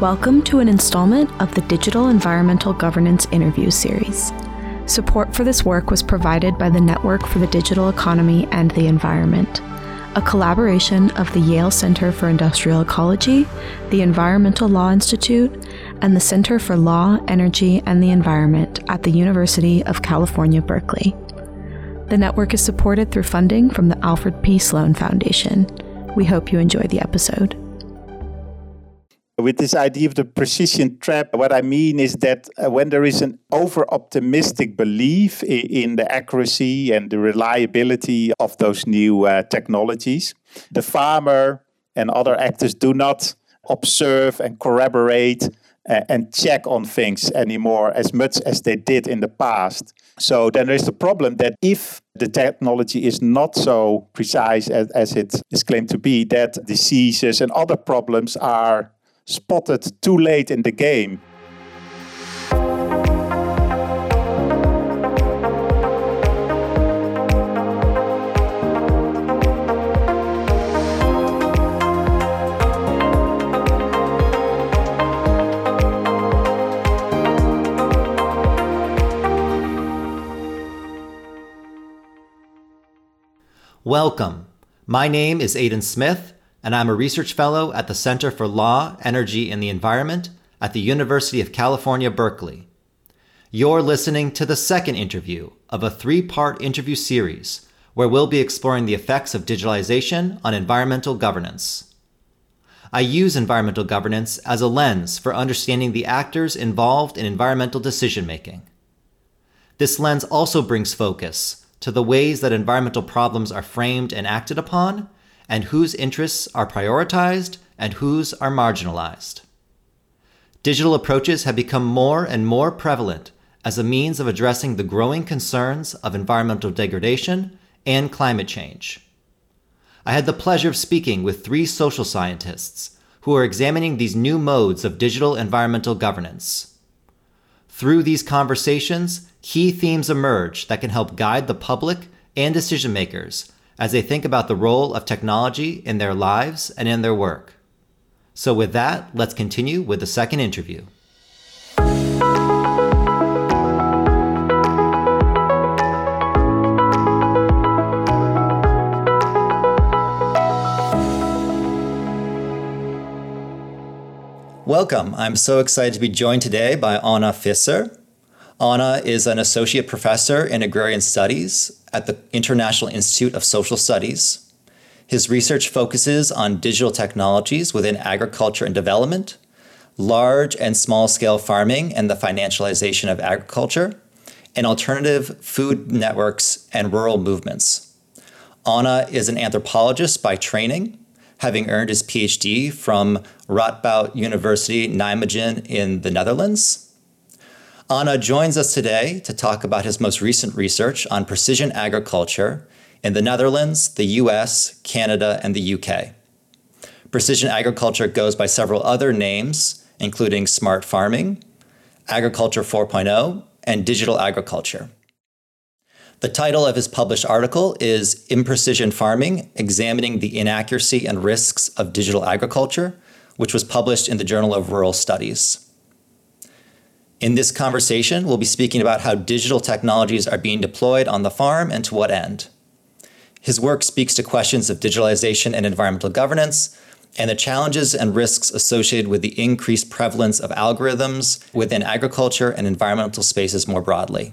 Welcome to an installment of the Digital Environmental Governance Interview Series. Support for this work was provided by the Network for the Digital Economy and the Environment, a collaboration of the Yale Center for Industrial Ecology, the Environmental Law Institute, and the Center for Law, Energy, and the Environment at the University of California, Berkeley. The network is supported through funding from the Alfred P. Sloan Foundation. We hope you enjoy the episode. With this idea of the precision trap, what I mean is that uh, when there is an over optimistic belief in, the accuracy and the reliability of those new uh, technologies, the farmer and other actors do not observe and corroborate uh, and check on things anymore as much as they did in the past. So then there's the problem that if the technology is not so precise as, as it is claimed to be, that diseases and other problems are spotted too late in the game. Welcome. My name is Aidan Smith, and I'm a research fellow at the Center for Law, Energy, and the Environment at the University of California, Berkeley. You're listening to the second interview of a three part interview series where we'll be exploring the effects of digitalization on environmental governance. I use environmental governance as a lens for understanding the actors involved in environmental decision making. This lens also brings focus to the ways that environmental problems are framed and acted upon, and whose interests are prioritized and whose are marginalized. Digital approaches have become more and more prevalent as a means of addressing the growing concerns of environmental degradation and climate change. I had the pleasure of speaking with three social scientists who are examining these new modes of digital environmental governance. Through these conversations, key themes emerge that can help guide the public and decision makers as they think about the role of technology in their lives and in their work. So, with that, let's continue with the second interview. Welcome. I'm so excited to be joined today by Oane Visser. Oane is an associate professor in agrarian studies at the International Institute of Social Studies. His research focuses on digital technologies within agriculture and development, large and small scale farming and the financialization of agriculture, and alternative food networks and rural movements. Oane is an anthropologist by training, having earned his PhD from Radboud University Nijmegen in the Netherlands Oane joins us today to talk about his most recent research on precision agriculture in the Netherlands, the US, Canada, and the UK. Precision agriculture goes by several other names, including smart farming, agriculture 4.0, and digital agriculture. The title of his published article is Imprecision Farming Examining the Inaccuracy and Risks of Digital Agriculture, which was published in the Journal of Rural Studies. In this conversation, we'll be speaking about how digital technologies are being deployed on the farm and to what end. His work speaks to questions of digitalization and environmental governance and the challenges and risks associated with the increased prevalence of algorithms within agriculture and environmental spaces more broadly.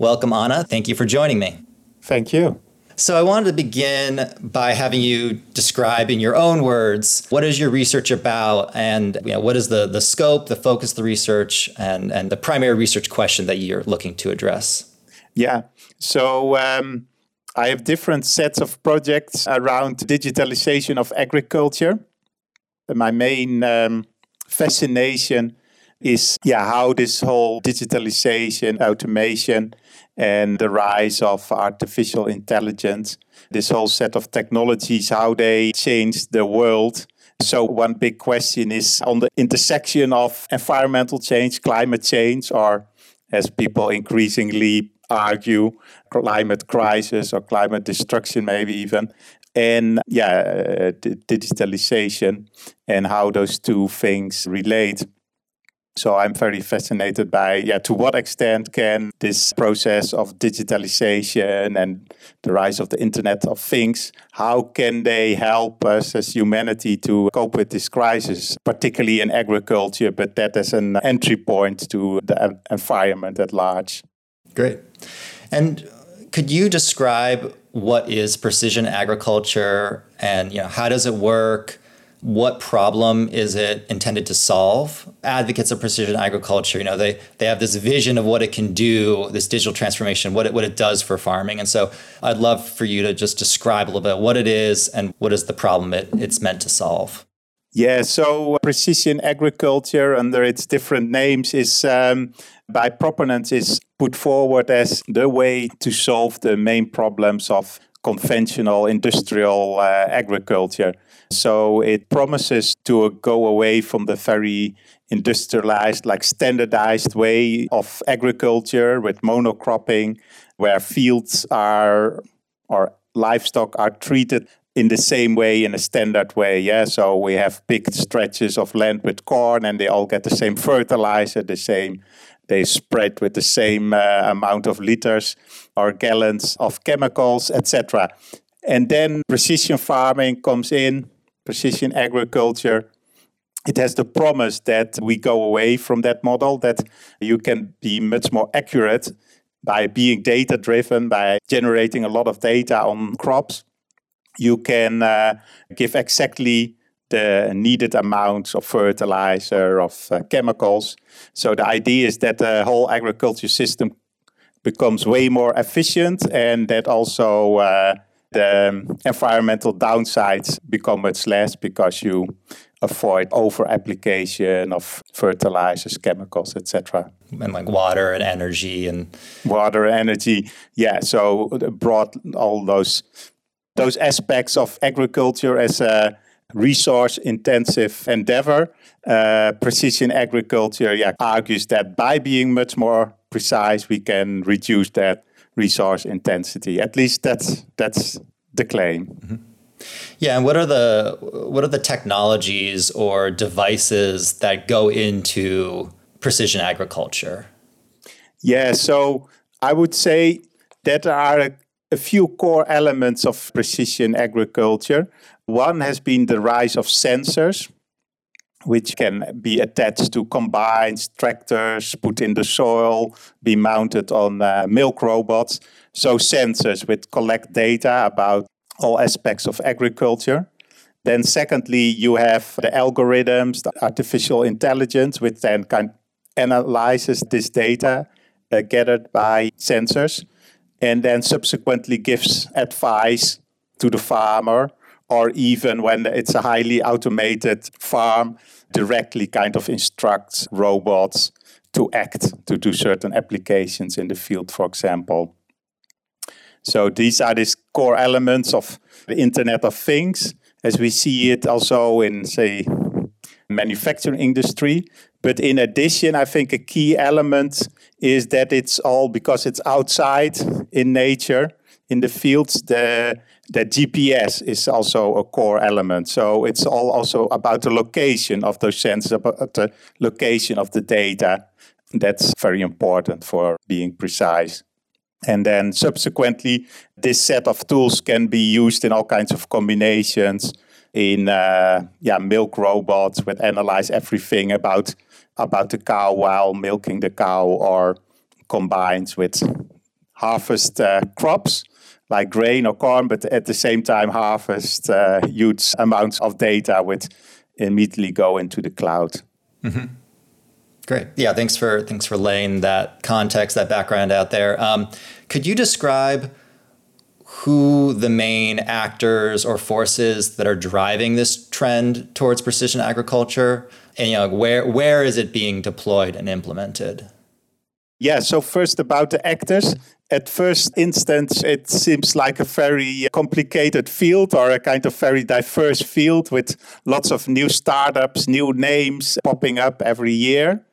Welcome, Oane. Thank you for joining me. Thank you. So I wanted to begin by having you describe in your own words what is your research about and you know, what is the, the scope, the focus of the research, and, and the primary research question that you're looking to address. Yeah. So um, I have different sets of projects around digitalization of agriculture. My main um, fascination is yeah how this whole digitalization, automation, and the rise of artificial intelligence, this whole set of technologies, how they change the world. So, one big question is on the intersection of environmental change, climate change, or as people increasingly argue, climate crisis or climate destruction, maybe even. and yeah, uh, digitalization and how those two things relate. So I'm very fascinated by yeah to what extent can this process of digitalization and the rise of the internet of things how can they help us as humanity to cope with this crisis particularly in agriculture but that as an entry point to the environment at large. Great. And could you describe what is precision agriculture and you know how does it work? What problem is it intended to solve? Advocates of precision agriculture, you know, they they have this vision of what it can do, this digital transformation, what it what it does for farming. And so I'd love for you to just describe a little bit what it is and what is the problem it, it's meant to solve. Yeah, so precision agriculture under its different names is um, by proponents is put forward as the way to solve the main problems of conventional industrial uh, agriculture. So it promises to go away from the very industrialized, like standardized way of agriculture with monocropping, where fields are or livestock are treated in the same way in a standard way yeah so we have big stretches of land with corn and they all get the same fertilizer the same they spread with the same uh, amount of liters or gallons of chemicals, etc. And then precision farming comes in, precision agriculture. It has the promise that we go away from that model, that you can be much more accurate by being data driven, by generating a lot of data on crops. You can uh, give exactly the needed amounts of fertilizer, of uh, chemicals. So the idea is that the whole agriculture system becomes way more efficient and that also uh, the environmental downsides become much less because you avoid over application of fertilizers, chemicals, etc. And like water and energy and water, energy. Yeah, so brought all those those aspects of agriculture as a resource intensive endeavor. Uh, precision agriculture yeah, argues that by being much more precise, we can reduce that resource intensity. At least that's that's the claim. Mm-hmm. Yeah, and what are the what are the technologies or devices that go into precision agriculture? Yeah, so I would say that there are a, a few core elements of precision agriculture. One has been the rise of sensors, which can be attached to combines, tractors, put in the soil, be mounted on uh, milk robots. So, sensors which collect data about all aspects of agriculture. Then, secondly, you have the algorithms, the artificial intelligence, which then kind of analyzes this data uh, gathered by sensors and then subsequently gives advice to the farmer or even when it's a highly automated farm, directly kind of instructs robots to act to do certain applications in the field, for example. So these are these core elements of the Internet of Things, as we see it also in, say, manufacturing industry. But in addition, I think a key element is that it's all because it's outside in nature, in the fields, the that GPS is also a core element. So it's all also about the location of those sensors, about the location of the data. That's very important for being precise. And then subsequently, this set of tools can be used in all kinds of combinations. In uh, yeah, milk robots that analyze everything about about the cow while milking the cow, or combines with harvest uh, crops like grain or corn, but at the same time harvest uh, huge amounts of data which immediately go into the cloud. Mm-hmm. Great. Yeah. Thanks for thanks for laying that context, that background out there. Um, could you describe who the main actors or forces that are driving this trend towards precision agriculture, and you know where where is it being deployed and implemented? Yeah. So first about the actors at first instance, it seems like a very complicated field or a kind of very diverse field with lots of new startups, new names popping up every year.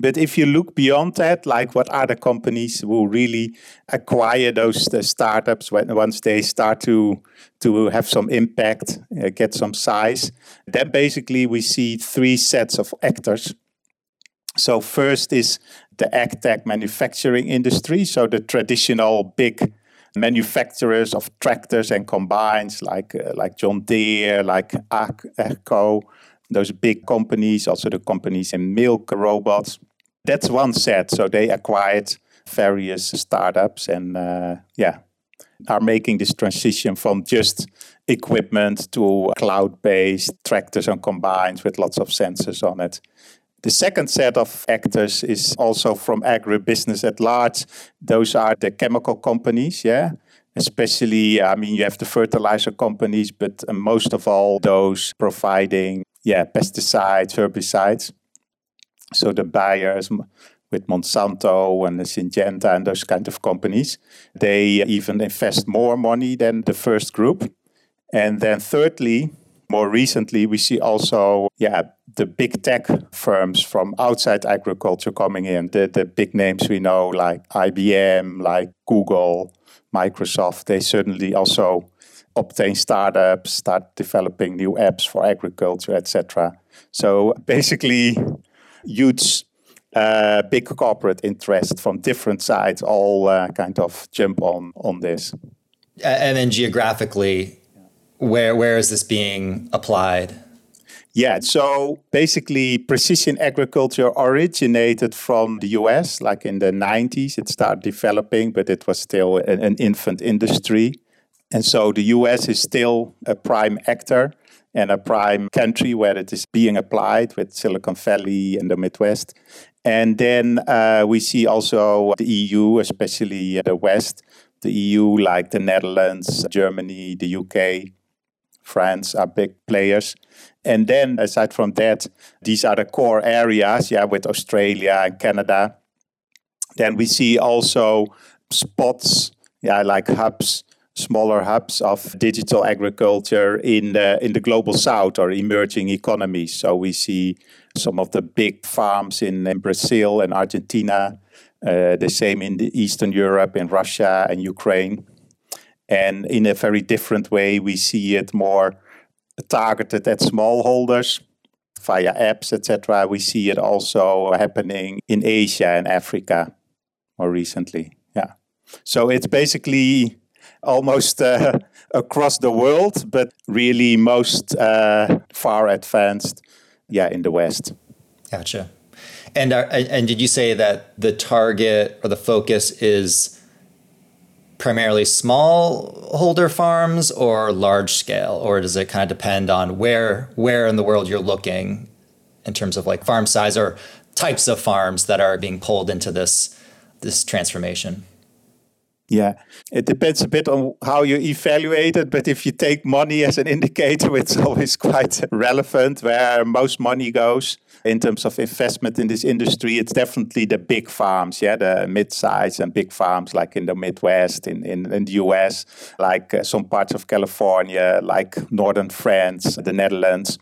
But if you look beyond that, like what are the companies who really acquire those the startups when once they start to to have some impact, uh, get some size, then basically we see three sets of actors. So first is the agtech manufacturing industry, so the traditional big manufacturers of tractors and combines like uh, like John Deere, like AGCO, those big companies, also the companies in milk robots. That's one set. So they acquired various startups and uh, yeah, are making this transition from just equipment to cloud-based tractors and combines with lots of sensors on it. The second set of actors is also from agribusiness at large. Those are the chemical companies, yeah. Especially, I mean, you have the fertilizer companies, but uh, most of all, those providing, yeah, pesticides, herbicides. So the Bayers, with Monsanto and Syngenta and those kind of companies, they even invest more money than the first group. And then thirdly, more recently, we see also, yeah, the big tech firms from outside agriculture coming in. The, the big names we know, like IBM, like Google, Microsoft, they certainly also obtain startups, start developing new apps for agriculture, etc. So basically, huge, uh, big corporate interest from different sides all uh, kind of jump on on this. And then geographically, where where is this being applied? Yeah, so basically, precision agriculture originated from the US, like in the 90s. It started developing, but it was still an, an infant industry. And so the US is still a prime actor and a prime country where it is being applied with Silicon Valley and the Midwest. And then uh, we see also the EU, especially the West, the EU, like the Netherlands, Germany, the UK, France are big players. And then aside from that, these are the core areas, yeah, with Australia and Canada. Then we see also spots, yeah, like hubs smaller hubs of digital agriculture in the, in the global south or emerging economies. So we see some of the big farms in, in Brazil and Argentina, uh, the same in Eastern Europe, in Russia and Ukraine. And in a very different way, we see it more targeted at smallholders via apps, etc. We see it also happening in Asia and Africa more recently. Yeah. So it's basically almost uh, across the world, but really most uh, far advanced, yeah, in the West. Gotcha. And are, and did you say that the target or the focus is primarily small holder farms or large scale, or does it kind of depend on where where in the world you're looking in terms of like farm size or types of farms that are being pulled into this this transformation? Yeah, it depends a bit on how you evaluate it, but if you take money as an indicator, it's always quite relevant where most money goes in terms of investment in this industry. It's definitely the big farms, yeah, the mid-size and big farms like in the Midwest, in, in, in the US, like uh, some parts of California, like northern France, the Netherlands.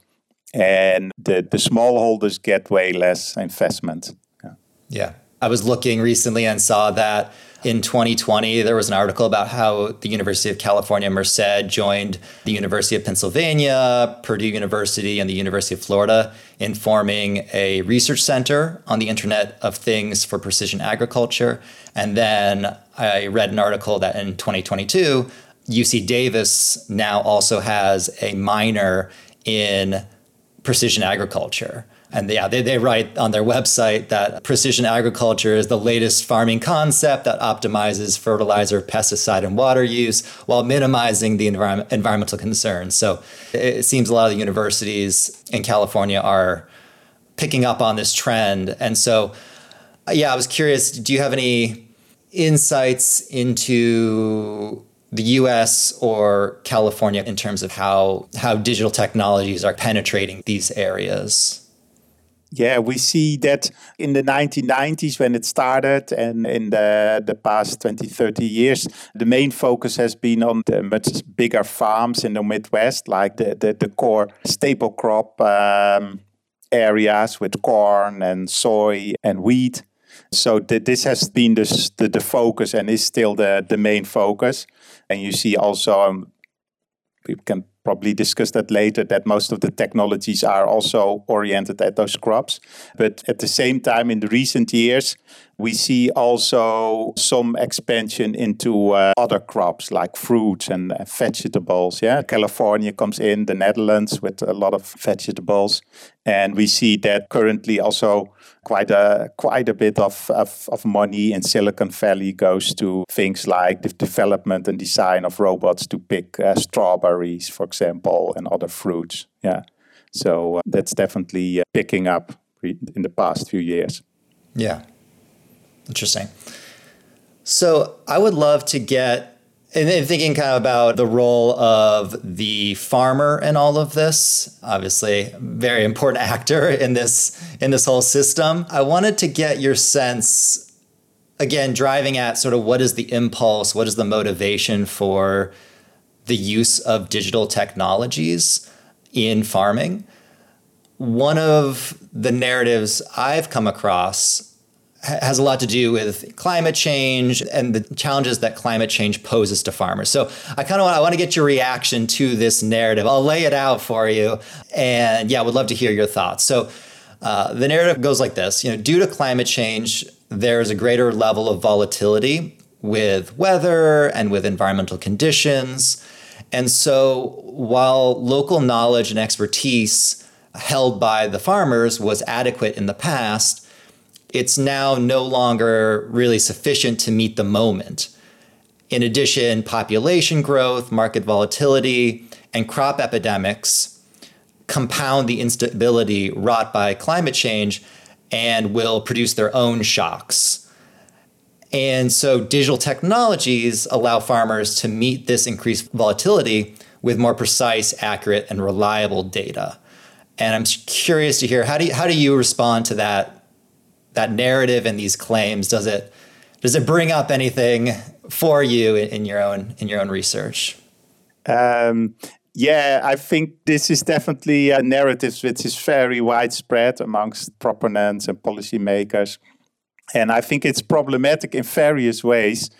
And the, the smallholders get way less investment. Yeah. yeah. I was looking recently and saw that in 2020, there was an article about how the University of California, Merced joined the University of Pennsylvania, Purdue University, and the University of Florida in forming a research center on the Internet of Things for precision agriculture. And then I read an article that in 2022, UC Davis now also has a minor in precision agriculture. And yeah, they, they write on their website that precision agriculture is the latest farming concept that optimizes fertilizer, pesticide, and water use while minimizing the environment, environmental concerns. So it seems a lot of the universities in California are picking up on this trend. And so, uh, yeah, I was curious do you have any insights into the US or California in terms of how, how digital technologies are penetrating these areas? Yeah, we see that in the 1990s when it started and in the, the past 20, 30 years, the main focus has been on the much bigger farms in the Midwest, like the, the, the core staple crop um, areas with corn and soy and wheat. So th- this has been the, the, the focus and is still the, the main focus. And you see also, um, we can probably discuss that later, that most of the technologies are also oriented at those crops. But at the same time, in the recent years, we see also some expansion into uh, other crops like fruits and uh, vegetables. Yeah, California comes in, the Netherlands with a lot of vegetables, and we see that currently also quite a quite a bit of, of, of money in Silicon Valley goes to things like the development and design of robots to pick uh, strawberries, for example, and other fruits. Yeah, so uh, that's definitely uh, picking up in the past few years. Yeah. Interesting. So I would love to get and then thinking kind of about the role of the farmer in all of this obviously very important actor in this in this whole system. I wanted to get your sense again driving at sort of what is the impulse what is the motivation for the use of digital technologies in farming. One of the narratives i've come across has a lot to do with climate change and the challenges that climate change poses to farmers. So I kind of want I want to get your reaction to this narrative. I'll lay it out for you, and yeah, I would love to hear your thoughts. So uh, the narrative goes like this: you know, due to climate change, there is a greater level of volatility with weather and with environmental conditions, and so while local knowledge and expertise held by the farmers was adequate in the past it's now no longer really sufficient to meet the moment. In addition, population growth, market volatility, and crop epidemics compound the instability wrought by climate change and will produce their own shocks. And so, digital technologies allow farmers to meet this increased volatility with more precise, accurate, and reliable data. And I'm curious to hear how do you, how do you respond to that that narrative and these claims does it does it bring up anything for you in, in your own in your own research um, yeah, I think this is definitely a narrative which is very widespread amongst proponents and policymakers. And I think it's problematic in various ways.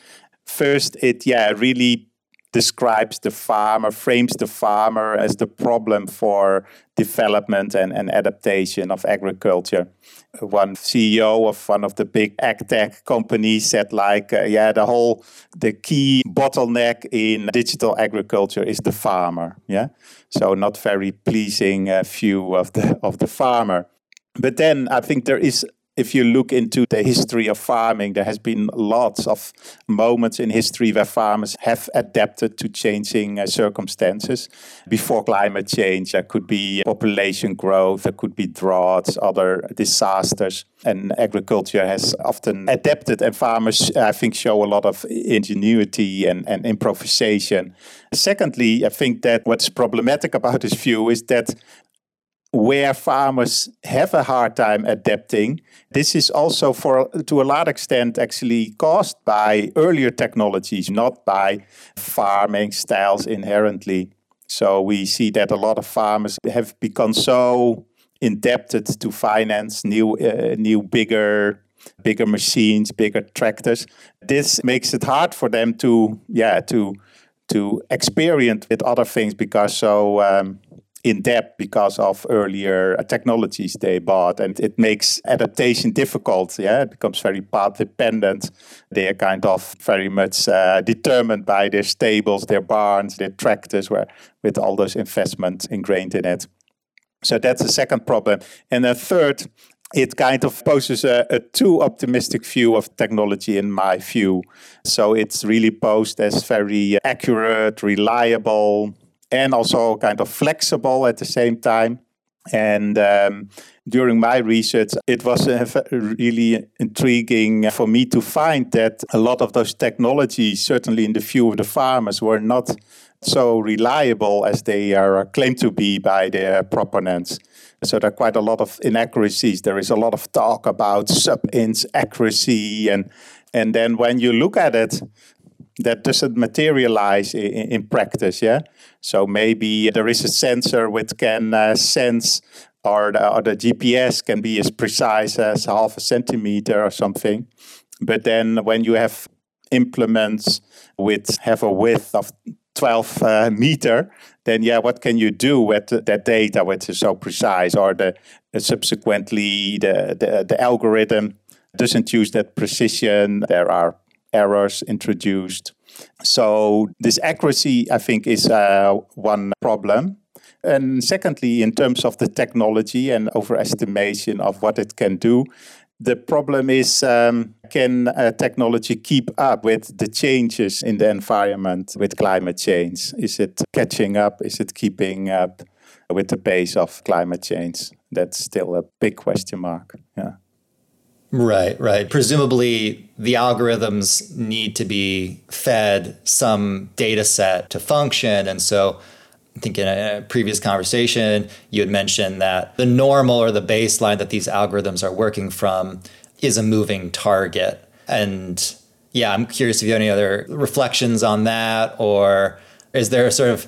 First, it yeah really describes the farmer, frames the farmer as the problem for development and, and adaptation of agriculture. One CEO of one of the big ag tech companies said, like, uh, yeah, the whole the key bottleneck in digital agriculture is the farmer. Yeah, so not very pleasing uh, view of the of the farmer. But then I think there is if you look into the history of farming, there has been lots of moments in history where farmers have adapted to changing uh, circumstances. Before climate change, there could be population growth, there could be droughts, other disasters, and agriculture has often adapted. And farmers, I think, show a lot of ingenuity and, and improvisation. Secondly, I think that what's problematic about this view is that where farmers have a hard time adapting. This is also, for to a large extent, actually caused by earlier technologies, not by farming styles inherently. So we see that a lot of farmers have become so indebted to finance new, uh, new bigger bigger machines, bigger tractors. This makes it hard for them to, yeah, to to experience with other things because so um, in depth because of earlier technologies they bought and it makes adaptation difficult yeah? It becomes very path dependent. They are kind of very much uh, determined by their stables their barns their tractors where with all those investments ingrained in it. So that's the second problem. And the third it kind of poses a, a, too optimistic view of technology in my view. So it's really posed as very accurate, reliable, and also kind of flexible at the same time. And um, during my research, it was uh, really intriguing for me to find that a lot of those technologies, certainly in the view of the farmers, were not so reliable as they are claimed to be by their proponents. So there are quite a lot of inaccuracies. There is a lot of talk about sub-inch accuracy, and and then when you look at it, that doesn't materialize in, in, practice. Yeah. So maybe there is a sensor which can uh, sense or the, or the GPS can be as precise as half a centimeter or something. But then when you have implements which have a width of 12 uh, meter, then yeah, what can you do with that data which is so precise? Or the subsequently the, the the algorithm doesn't use that precision. There are errors introduced. So this accuracy, I think, is uh, one problem. And secondly, in terms of the technology and overestimation of what it can do, the problem is um, can uh, technology keep up with the changes in the environment with climate change? Is it catching up? Is it keeping up with the pace of climate change? That's still a big question mark. Yeah. Right, right. Presumably, the algorithms need to be fed some data set to function. And so, I think in a previous conversation, you had mentioned that the normal or the baseline that these algorithms are working from is a moving target. And yeah, I'm curious if you have any other reflections on that, or is there a sort of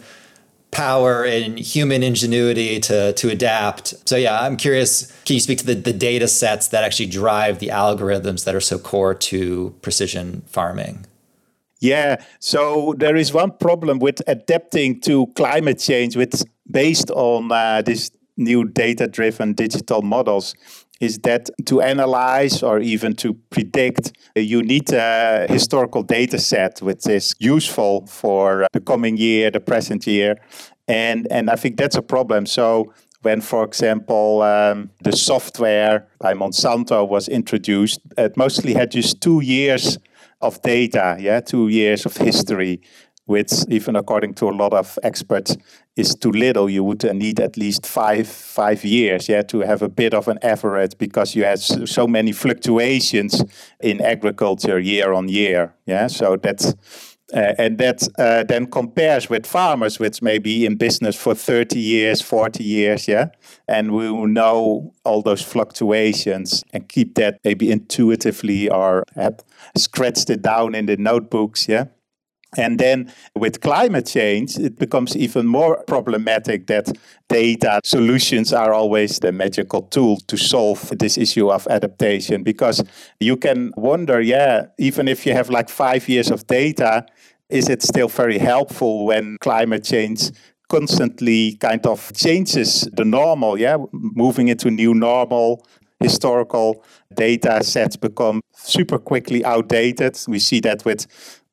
power and human ingenuity to to adapt. So yeah, I'm curious. Can you speak to the, the data sets that actually drive the algorithms that are so core to precision farming? Yeah, so there is one problem with adapting to climate change, with based on uh, this new data-driven digital models is that to analyze or even to predict, you need a historical data set which is useful for the coming year, the present year. And, and I think that's a problem. So when, for example, um, the software by Monsanto was introduced, it mostly had just two years of data, yeah, two years of history which even according to a lot of experts is too little. You would need at least five five years, yeah, to have a bit of an average because you have so many fluctuations in agriculture year on year. Yeah, so that's. Uh, and that uh, then compares with farmers, which may be in business for 30 years, 40 years, yeah? And we will know all those fluctuations and keep that maybe intuitively or have scratched it down in the notebooks, yeah? And then with climate change, it becomes even more problematic that data solutions are always the magical tool to solve this issue of adaptation. Because you can wonder, yeah, even if you have like five years of data, is it still very helpful when climate change constantly kind of changes the normal? Yeah, moving into new normal, historical data sets become super quickly outdated. We see that with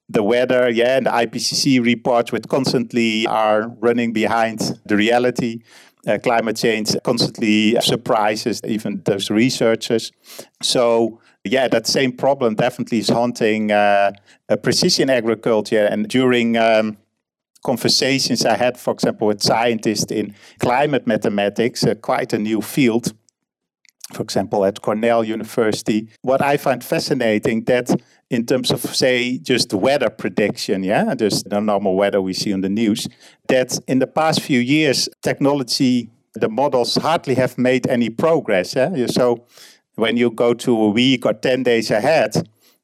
the weather, yeah, and the IPCC reports which constantly are running behind the reality. Uh, climate change constantly surprises even those researchers. So, yeah, that same problem definitely is haunting uh, precision agriculture. And during um, conversations I had, for example, with scientists in climate mathematics, uh, quite a new field, for example, at Cornell University, what I find fascinating that in terms of say just weather prediction yeah just the normal weather we see on the news that in the past few years technology the models hardly have made any progress yeah? so when you go to a week or 10 days ahead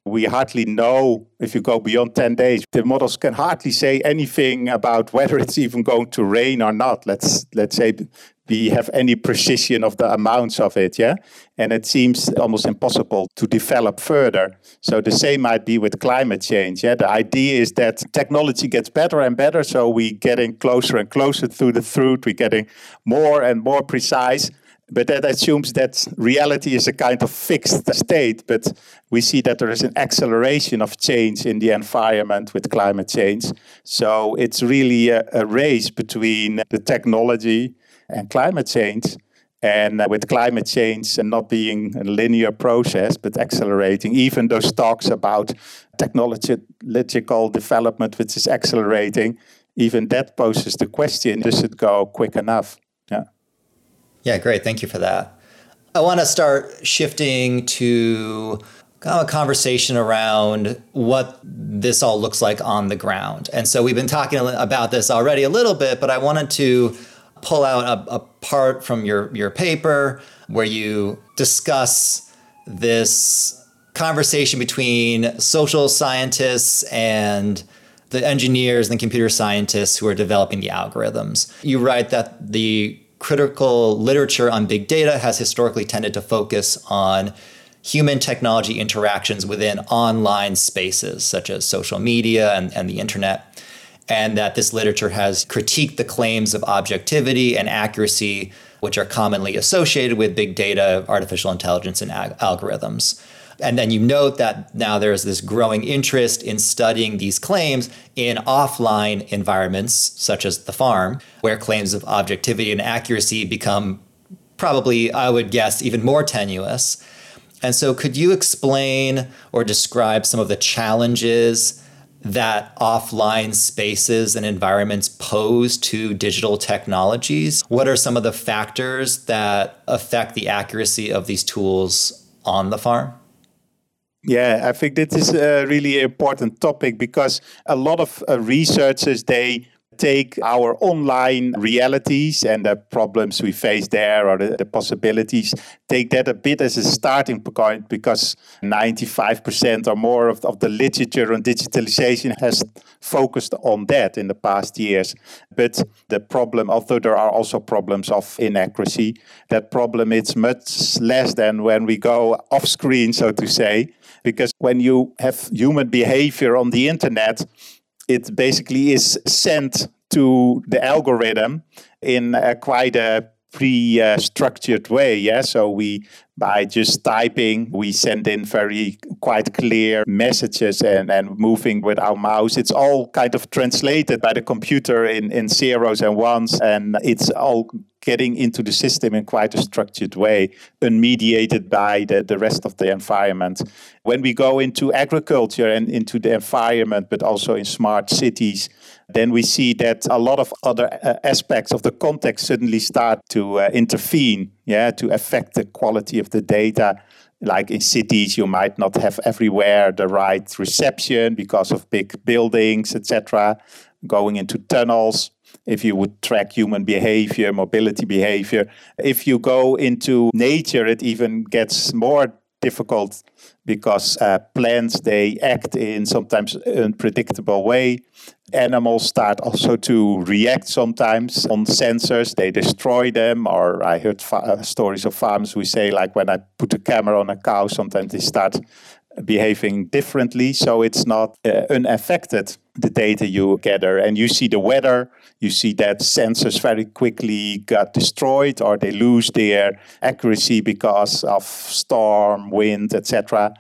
we hardly know if you go beyond 10 days the models can hardly say anything about whether it's even going to rain or not let's let's say we have any precision of the amounts of it yeah and it seems almost impossible to develop further so the same might be with climate change yeah the idea is that technology gets better and better so we're getting closer and closer to the truth we're getting more and more precise but that assumes that reality is a kind of fixed state. But we see that there is an acceleration of change in the environment with climate change. So it's really a, a race between the technology and climate change. And uh, with climate change and not being a linear process, but accelerating, even those talks about technological development, which is accelerating, even that poses the question does it go quick enough? Yeah. Yeah, great. Thank you for that. I want to start shifting to kind of a conversation around what this all looks like on the ground. And so we've been talking about this already a little bit, but I wanted to pull out a, a part from your, your paper where you discuss this conversation between social scientists and the engineers and computer scientists who are developing the algorithms. You write that the critical literature on big data has historically tended to focus on human technology interactions within online spaces such as social media and, and the internet. And that this literature has critiqued the claims of objectivity and accuracy, which are commonly associated with big data, artificial intelligence, and ag- algorithms. And then you note that now there's this growing interest in studying these claims in offline environments, such as the farm, where claims of objectivity and accuracy become probably, I would guess, even more tenuous. And so, could you explain or describe some of the challenges that offline spaces and environments pose to digital technologies? What are some of the factors that affect the accuracy of these tools on the farm? Yeah, I think this is a really important topic because a lot of uh, researchers they take our online realities and the problems we face there or the, the, possibilities, take that a bit as a starting point because 95% or more of, of the literature on digitalization has focused on that in the past years. But the problem, although there are also problems of inaccuracy, that problem is much less than when we go off screen, so to say. Because when you have human behavior on the internet, it basically is sent to the algorithm in quite a pre-structured uh, way. Yeah, so we by just typing, we send in very quite clear messages and, and moving with our mouse. It's all kind of translated by the computer in, in zeros and ones, and it's all getting into the system in quite a structured way, unmediated by the, the rest of the environment. When we go into agriculture and into the environment, but also in smart cities, then we see that a lot of other uh, aspects of the context suddenly start to uh, intervene, yeah, to affect the quality of the data. Like in cities, you might not have everywhere the right reception because of big buildings, etc. Going into tunnels, if you would track human behavior, mobility behavior. If you go into nature, it even gets more difficult because uh, plants they act in sometimes unpredictable way. Animals start also to react sometimes on sensors. They destroy them or i heard fa- uh, stories of farms we say like when i put a camera on a cow sometimes they start behaving differently so it's not uh, unaffected the data you gather. And you see the weather you see that sensors very quickly got destroyed or they lose their accuracy because of storm wind etc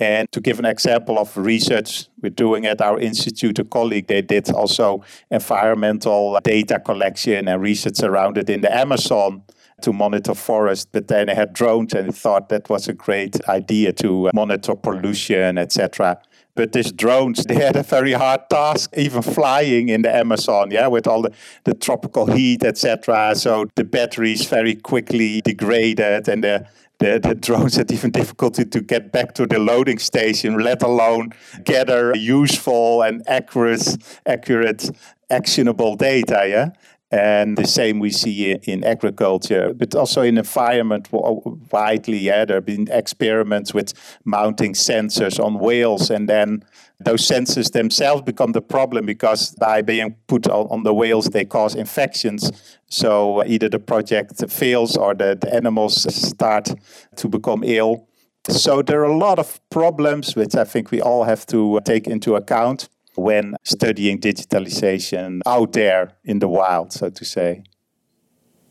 and to give an example of research we're doing at our institute, a colleague, they did also environmental data collection and research around it in the Amazon to monitor forest, but then they had drones and thought that was a great idea to uh, monitor pollution, etc. But these drones, they had a very hard task, even flying in the Amazon, yeah, with all the, the tropical heat, etc. So the batteries very quickly degraded and the the, the drones had even difficulty to get back to the loading station, let alone gather useful and accurate, accurate, actionable data. Yeah. And the same we see in agriculture, but also in environment widely. Yeah, there have been experiments with mounting sensors on whales, and then those sensors themselves become the problem because by being put on the whales, they cause infections. So uh, either the project fails or the, the animals start to become ill. So there are a lot of problems which I think we all have to uh, take into account when studying digitalization out there in the wild, so to say.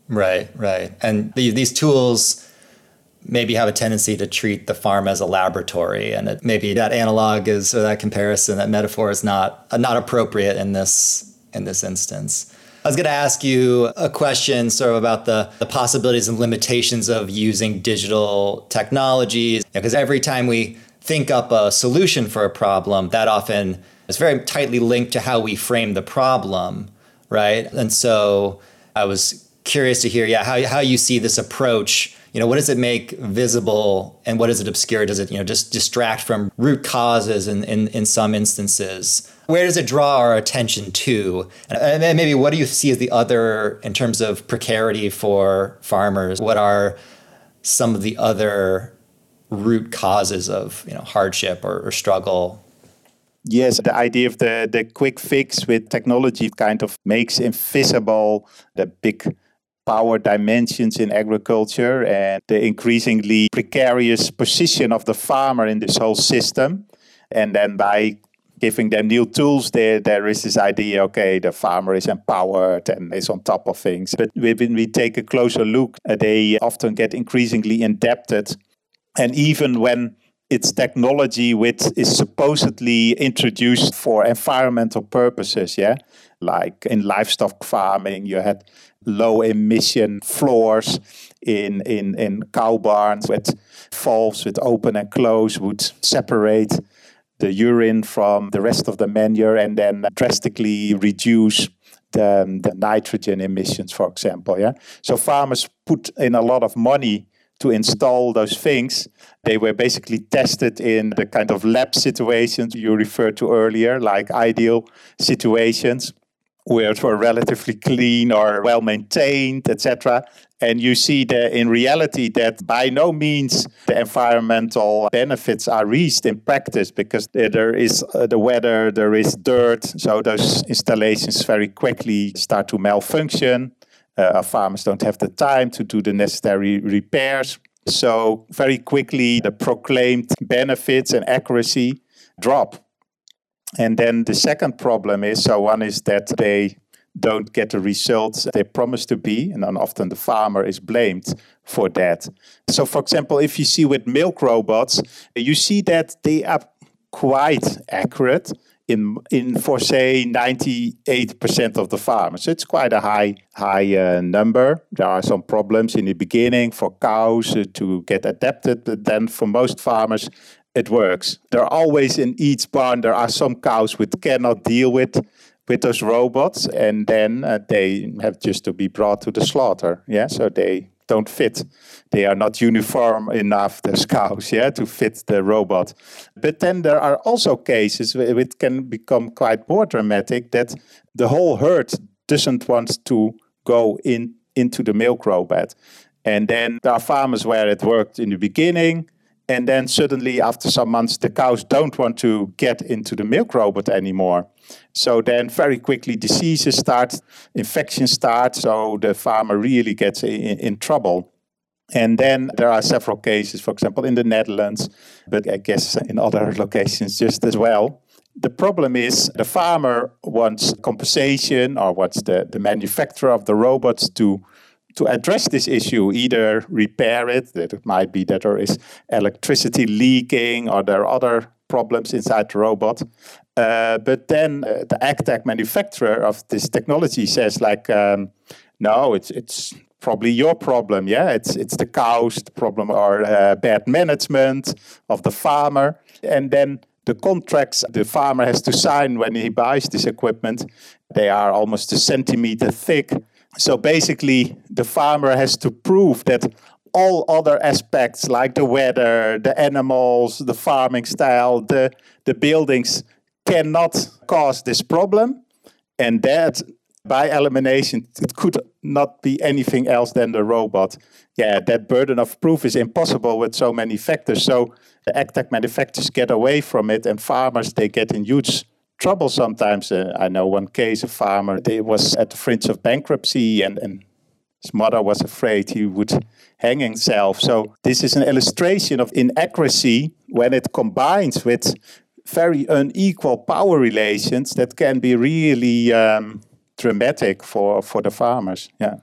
Right, right. And these tools maybe have a tendency to treat the farm as a laboratory and it, maybe that analog is or that comparison that metaphor is not not appropriate in this in this instance I was going to ask you a question sort of about the, the possibilities and limitations of using digital technologies. Because you know, every time we think up a solution for a problem, that often is very tightly linked to how we frame the problem, right? And so I was curious to hear, yeah, how, how you see this approach. You know what does it make visible and what does it obscure? Does it you know just distract from root causes in, in, in some instances? Where does it draw our attention to? And maybe what do you see as the other in terms of precarity for farmers? What are some of the other root causes of you know hardship or, or struggle Yes, the idea of the, the quick fix with technology kind of makes invisible the big power dimensions in agriculture and the increasingly precarious position of the farmer in this whole system. And then by giving them new tools, there there is this idea, okay, the farmer is empowered and is on top of things. But when we take a closer look, they often get increasingly indebted. And even when it's technology which is supposedly introduced for environmental purposes, yeah, like in livestock farming, you had low emission floors in, in, in cow barns with valves with open and close would separate the urine from the rest of the manure and then drastically reduce the, the nitrogen emissions, for example. Yeah. So farmers put in a lot of money to install those things. They were basically tested in the kind of lab situations you referred to earlier, like ideal situations where it were relatively clean or well maintained, etc. And you see that in reality that by no means the environmental benefits are reached in practice because there is uh, the weather, there is dirt, so those installations very quickly start to malfunction. Uh, farmers don't have the time to do the necessary repairs. So very quickly the proclaimed benefits and accuracy drop. And then the second problem is so one is that they don't get the results they promise to be, and then often the farmer is blamed for that. So, for example, if you see with milk robots, you see that they are quite accurate in in for say 98% of the farmers. It's quite a high high uh, number. There are some problems in the beginning for cows uh, to get adapted, but then for most farmers it works. There are always in each barn there are some cows which cannot deal with with those robots, and then uh, they have just to be brought to the slaughter. Yeah, so they don't fit. They are not uniform enough, the cows, yeah, to fit the robot. But then there are also cases which can become quite more dramatic that the whole herd doesn't want to go in into the milk robot. And then there are farmers where it worked in the beginning, and then suddenly after some months the cows don't want to get into the milk robot anymore so then very quickly diseases start infections start so the farmer really gets in, in trouble and then there are several cases for example in the netherlands but i guess in other locations just as well the problem is the farmer wants compensation or wants the, the manufacturer of the robots to to address this issue, either repair it, that it might be that there is electricity leaking or there are other problems inside the robot. Uh, but then uh, the AgTech manufacturer of this technology says, like, um, no, it's it's probably your problem. Yeah, it's it's the cows the problem or uh, bad management of the farmer, and then the contracts the farmer has to sign when he buys this equipment, they are almost a centimeter thick so basically, the farmer has to prove that all other aspects like the weather, the animals, the farming style, the, the buildings cannot cause this problem. And that, by elimination, it could not be anything else than the robot. Yeah, that burden of proof is impossible with so many factors. So the AgTech manufacturers get away from it, and farmers they get in huge trouble sometimes. Uh, I know one case, a farmer, they was at the fringe of bankruptcy and, and his mother was afraid he would hang himself. So this is an illustration of inaccuracy when it combines with very unequal power relations that can be really um, dramatic for, for the farmers. Yeah.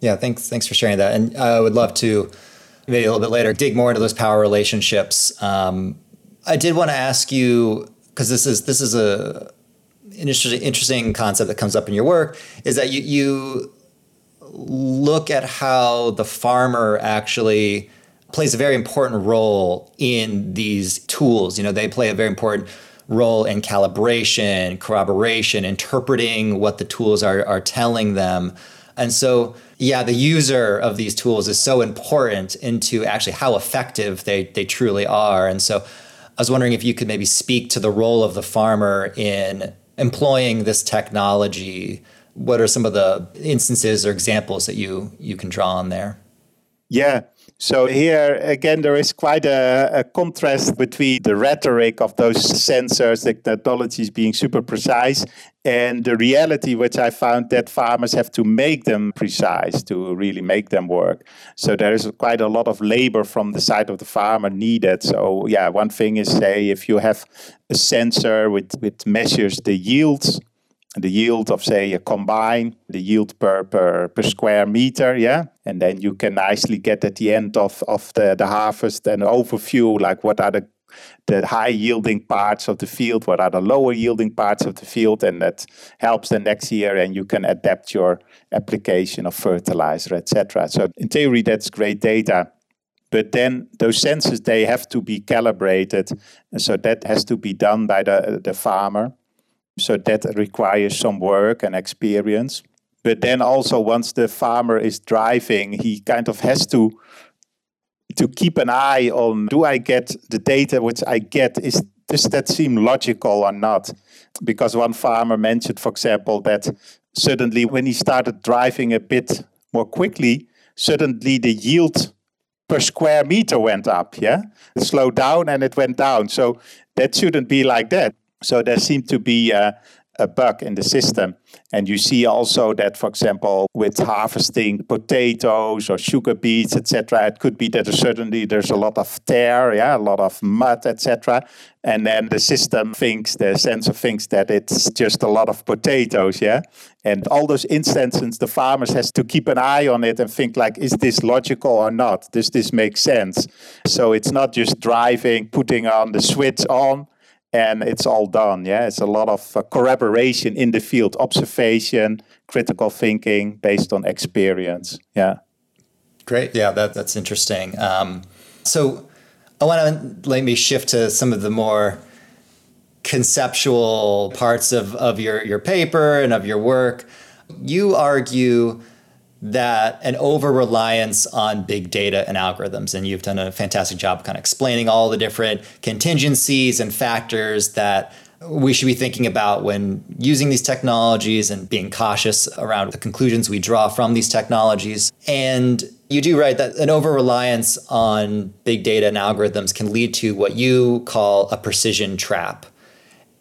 Yeah, thanks. Thanks for sharing that. And I would love to maybe a little bit later dig more into those power relationships. Um, I did want to ask you because this is this is a interesting, interesting concept that comes up in your work is that you you look at how the farmer actually plays a very important role in these tools. You know, they play a very important role in calibration, corroboration, interpreting what the tools are, are telling them. And so, yeah, the user of these tools is so important into actually how effective they, they truly are. And so I was wondering if you could maybe speak to the role of the farmer in employing this technology. What are some of the instances or examples that you you can draw on there? Yeah, So here again, there is quite a, a, contrast between the rhetoric of those sensors, the technologies being super precise, and the reality, which I found that farmers have to make them precise to really make them work. So there is quite a lot of labor from the side of the farmer needed. So yeah, one thing is say if you have a sensor which, which measures the yields the yield of say a combine the yield per, per per square meter yeah? And then you can nicely get at the end of of the, the harvest an overview like what are the the high yielding parts of the field what are the lower yielding parts of the field and that helps the next year and you can adapt your application of fertilizer etc so in theory that's great data. But then those sensors they have to be calibrated so that has to be done by the the farmer so that requires some work and experience. But then also once the farmer is driving, he kind of has to to keep an eye on do I get the data which I get is does that seem logical or not? Because one farmer mentioned, for example, that suddenly when he started driving a bit more quickly, suddenly the yield per square meter went up. Yeah, it slowed down and it went down. So that shouldn't be like that. So there seemed to be a, a bug in the system. And you see also that, for example, with harvesting potatoes or sugar beets, etc., it could be that certainly there's a lot of tare, yeah, a lot of mud, etc. And then the system thinks, the sensor thinks that it's just a lot of potatoes, yeah. And all those instances, the farmers has to keep an eye on it and think like, is this logical or not? Does this make sense? So it's not just driving, putting on the switch on and it's all done. Yeah, it's a lot of uh, collaboration in the field, observation, critical thinking based on experience. Yeah. Great. Yeah, that, that's interesting. Um, so I want to let me shift to some of the more conceptual parts of, of your, your paper and of your work. You argue that an over reliance on big data and algorithms. And you've done a fantastic job kind of explaining all the different contingencies and factors that we should be thinking about when using these technologies and being cautious around the conclusions we draw from these technologies. And you do write that an over reliance on big data and algorithms can lead to what you call a precision trap.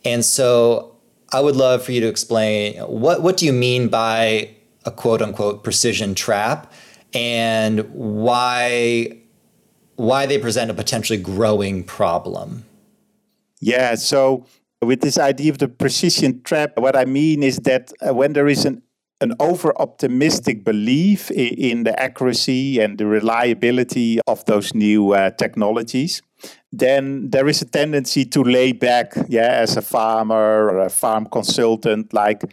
And so I would love for you to explain what, what do you mean by a quote unquote precision trap and why why they present a potentially growing problem. Yeah, so with this idea of the precision trap, what I mean is that uh, when there is an an over optimistic belief in, the accuracy and the reliability of those new uh, technologies, then there is a tendency to lay back, yeah, as a farmer or a farm consultant, like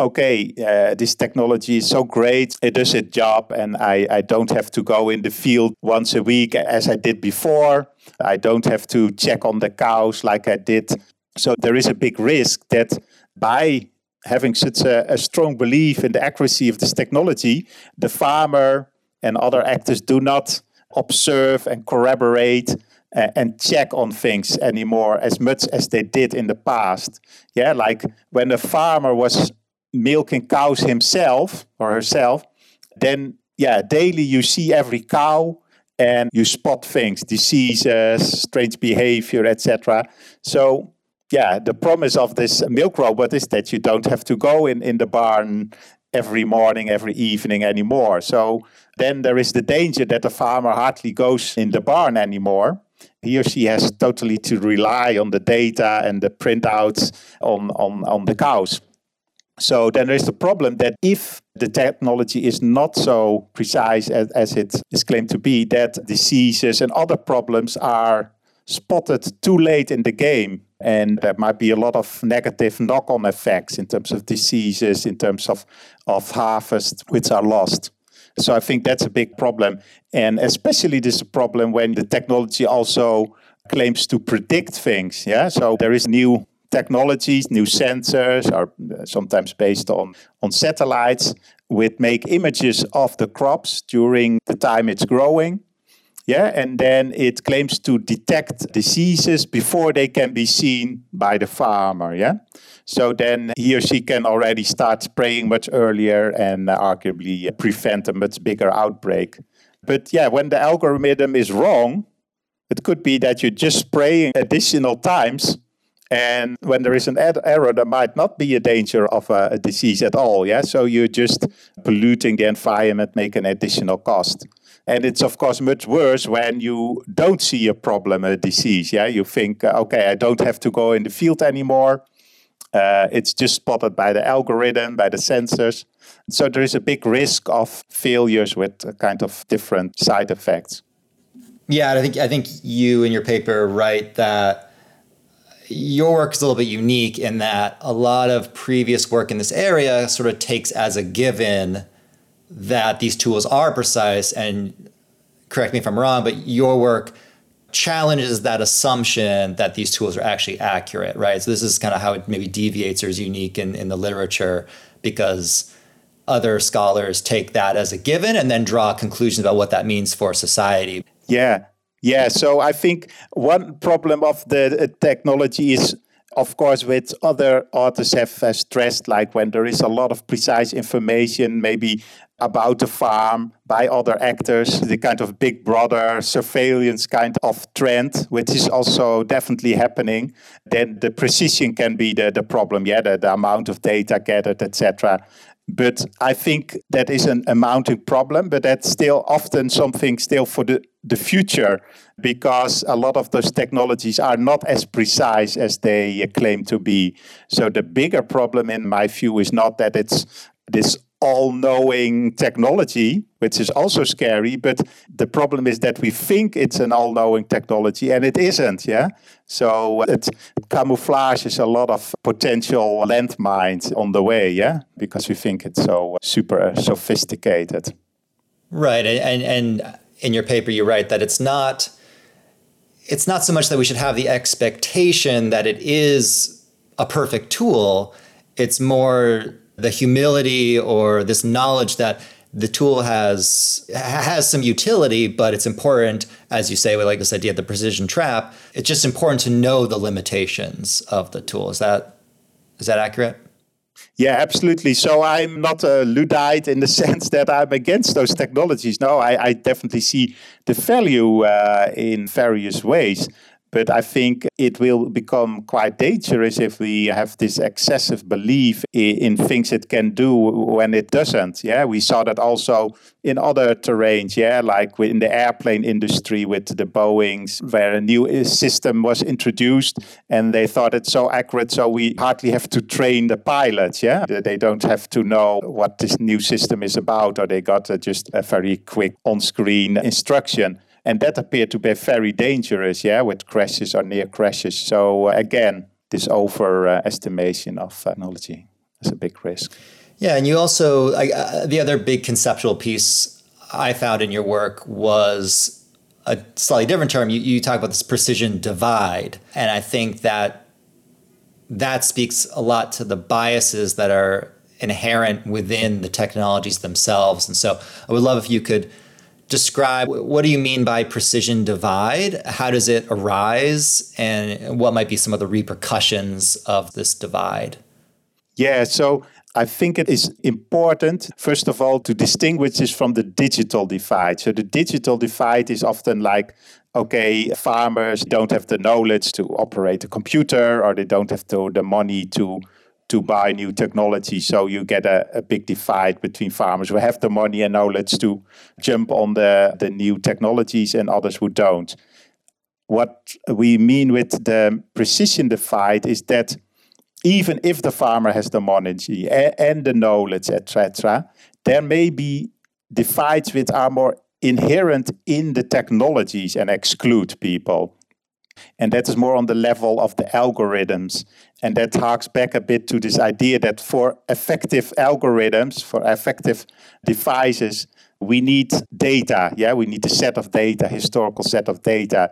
okay, uh, this technology is so great, it does its job, and I, I don't have to go in the field once a week as I did before. I don't have to check on the cows like I did. So there is a big risk that by having such a, a strong belief in the accuracy of this technology, the farmer and other actors do not observe and corroborate uh, and check on things anymore as much as they did in the past. Yeah, like when a farmer was milking cows himself or herself, then yeah, daily you see every cow and you spot things, diseases, strange behavior, etc. So yeah, the promise of this milk robot is that you don't have to go in, in the barn every morning, every evening anymore. So then there is the danger that the farmer hardly goes in the barn anymore. He or she has totally to rely on the data and the printouts on, on, on the cows. So then there's the problem that if the technology is not so precise as, as it is claimed to be, that diseases and other problems are spotted too late in the game. And there might be a lot of negative knock on effects in terms of diseases, in terms of, of harvest, which are lost. So I think that's a big problem. And especially this problem when the technology also claims to predict things. Yeah. So there is new technologies, new sensors are uh, sometimes based on, on satellites, which make images of the crops during the time it's growing. Yeah, and then it claims to detect diseases before they can be seen by the farmer. Yeah, so then he or she can already start spraying much earlier and arguably prevent a much bigger outbreak. But yeah, when the algorithm is wrong, it could be that you're just spraying additional times. And when there is an ed- error, there might not be a danger of a, a disease at all. Yeah. So you're just polluting the environment, make an additional cost. And it's of course much worse when you don't see a problem, a disease. Yeah, you think, uh, okay, I don't have to go in the field anymore. Uh, it's just spotted by the algorithm, by the sensors. So there is a big risk of failures with a kind of different side effects. Yeah, I think I think you in your paper write that your work is a little bit unique in that a lot of previous work in this area sort of takes as a given that these tools are precise and correct me if I'm wrong, but your work challenges that assumption that these tools are actually accurate, right? So this is kind of how it maybe deviates or is unique in, in the literature because other scholars take that as a given and then draw conclusions about what that means for society. Yeah. Yeah. So I think one problem of the uh, technology is of course, with other authors have stressed, like when there is a lot of precise information, maybe about the farm by other actors, the kind of big brother surveillance kind of trend, which is also definitely happening, then the precision can be the, the problem, yeah, the, the amount of data gathered, etc. But I think that is an, a mounting problem, but that's still often something still for the, the future because a lot of those technologies are not as precise as they claim to be. So the bigger problem, in my view, is not that it's this all knowing technology, which is also scary. But the problem is that we think it's an all knowing technology and it isn't. Yeah. So it camouflages a lot of potential landmines on the way. Yeah. Because we think it's so super uh, sophisticated. Right. And, and in your paper, you write that it's not. It's not so much that we should have the expectation that it is a perfect tool. It's more the humility or this knowledge that the tool has has some utility, but it's important, as you say, with like this idea of the precision trap. It's just important to know the limitations of the tool. Is that is that accurate? Yeah, absolutely. So I'm not a Luddite in the sense that I'm against those technologies. No, I, I definitely see the value uh, in various ways. But I think it will become quite dangerous if we have this excessive belief in, things it can do when it doesn't. Yeah, we saw that also in other terrains. Yeah, like in the airplane industry with the Boeings, where a new uh, system was introduced and they thought it's so accurate, so we hardly have to train the pilots. Yeah, they don't have to know what this new system is about, or they got just a very quick on-screen instruction and that appeared to be very dangerous, yeah, with crashes or near crashes. So uh, again, this overestimation of technology is a big risk. Yeah, and you also uh, the other big conceptual piece I found in your work was a slightly different term. You, you talk about this precision divide, and I think that that speaks a lot to the biases that are inherent within the technologies themselves. And so, I would love if you could describe what do you mean by precision divide? How does it arise? And what might be some of the repercussions of this divide? Yeah, so I think it is important, first of all, to distinguish this from the digital divide. So the digital divide is often like, okay, farmers don't have the knowledge to operate a computer or they don't have the, the money to to buy new technology. So you get a, a big divide between farmers who have the money and knowledge to jump on the, the new technologies and others who don't. What we mean with the precision divide is that even if the farmer has the money and the knowledge, etc., there may be divides which are more inherent in the technologies and exclude people. And that is more on the level of the algorithms. And that harks back a bit to this idea that for effective algorithms, for effective devices, we need data. Yeah, we need a set of data, historical set of data.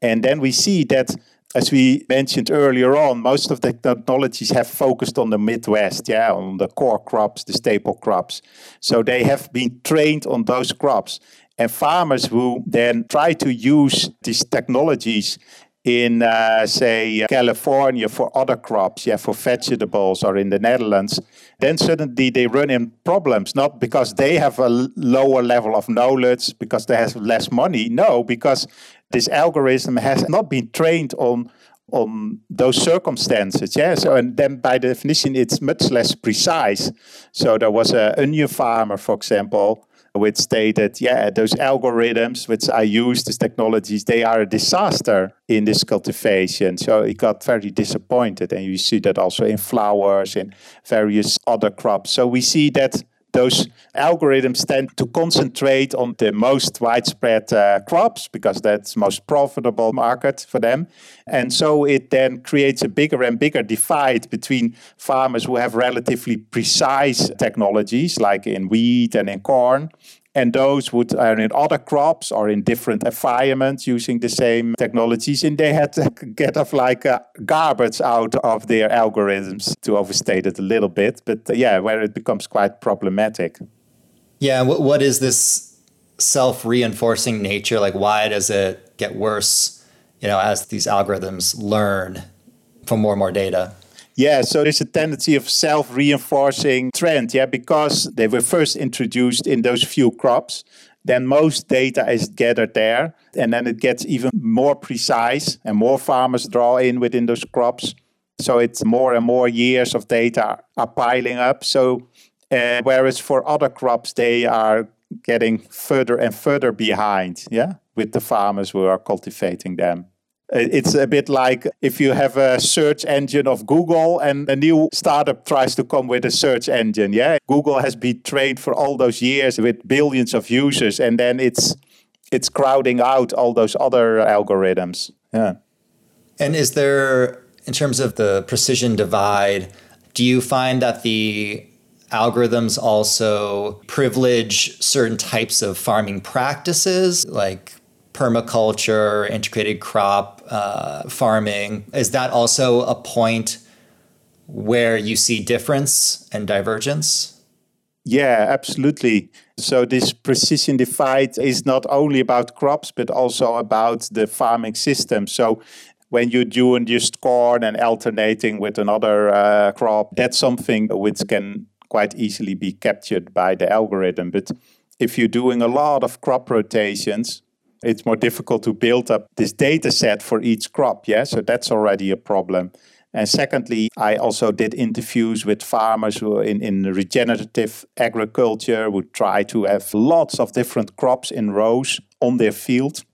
And then we see that, as we mentioned earlier on, most of the technologies have focused on the Midwest, yeah, on the core crops, the staple crops. So they have been trained on those crops. And farmers who then try to use these technologies in, uh, say, California for other crops, yeah, for vegetables, or in the Netherlands, then suddenly they run in problems, not because they have a lower level of knowledge, because they have less money. No, because this algorithm has not been trained on on those circumstances. Yeah. So and then by definition it's much less precise. So there was a onion farmer, for example, which stated, yeah, those algorithms which I use, these technologies, they are a disaster in this cultivation. So he got very disappointed. And you see that also in flowers and various other crops. So we see that those algorithms tend to concentrate on the most widespread uh, crops because that's most profitable market for them. And so it then creates a bigger and bigger divide between farmers who have relatively precise technologies like in wheat and in corn and those would are in other crops or in different environments using the same technologies. And they had to get off like uh, garbage out of their algorithms to overstate it a little bit. But uh, yeah where it becomes quite problematic. Yeah what, what is this self-reinforcing nature? Like why does it get worse you know as these algorithms learn from more and more data yeah, so there's a tendency of self-reinforcing trend, yeah, because they were first introduced in those few crops. Then most data is gathered there, and then it gets even more precise, and more farmers draw in within those crops. So it's more and more years of data are piling up. So uh, whereas for other crops, they are getting further and further behind, yeah, with the farmers who are cultivating them. Uh, it's a bit like if you have a search engine of Google and a new startup tries to come with a search engine. Yeah, Google has been trained for all those years with billions of users, and then it's it's crowding out all those other algorithms. Yeah. And is there, in terms of the precision divide, do you find that the algorithms also privilege certain types of farming practices, like permaculture, integrated crop uh, farming. Is that also a point where you see difference and divergence? Yeah, absolutely. So this precision divide is not only about crops, but also about the farming system. So when you're doing just corn and alternating with another uh, crop, that's something which can quite easily be captured by the algorithm. But if you're doing a lot of crop rotations, it's more difficult to build up this data set for each crop. Yeah, so that's already a problem. And secondly, I also did interviews with farmers who are in, in regenerative agriculture would try to have lots of different crops in rows on their field.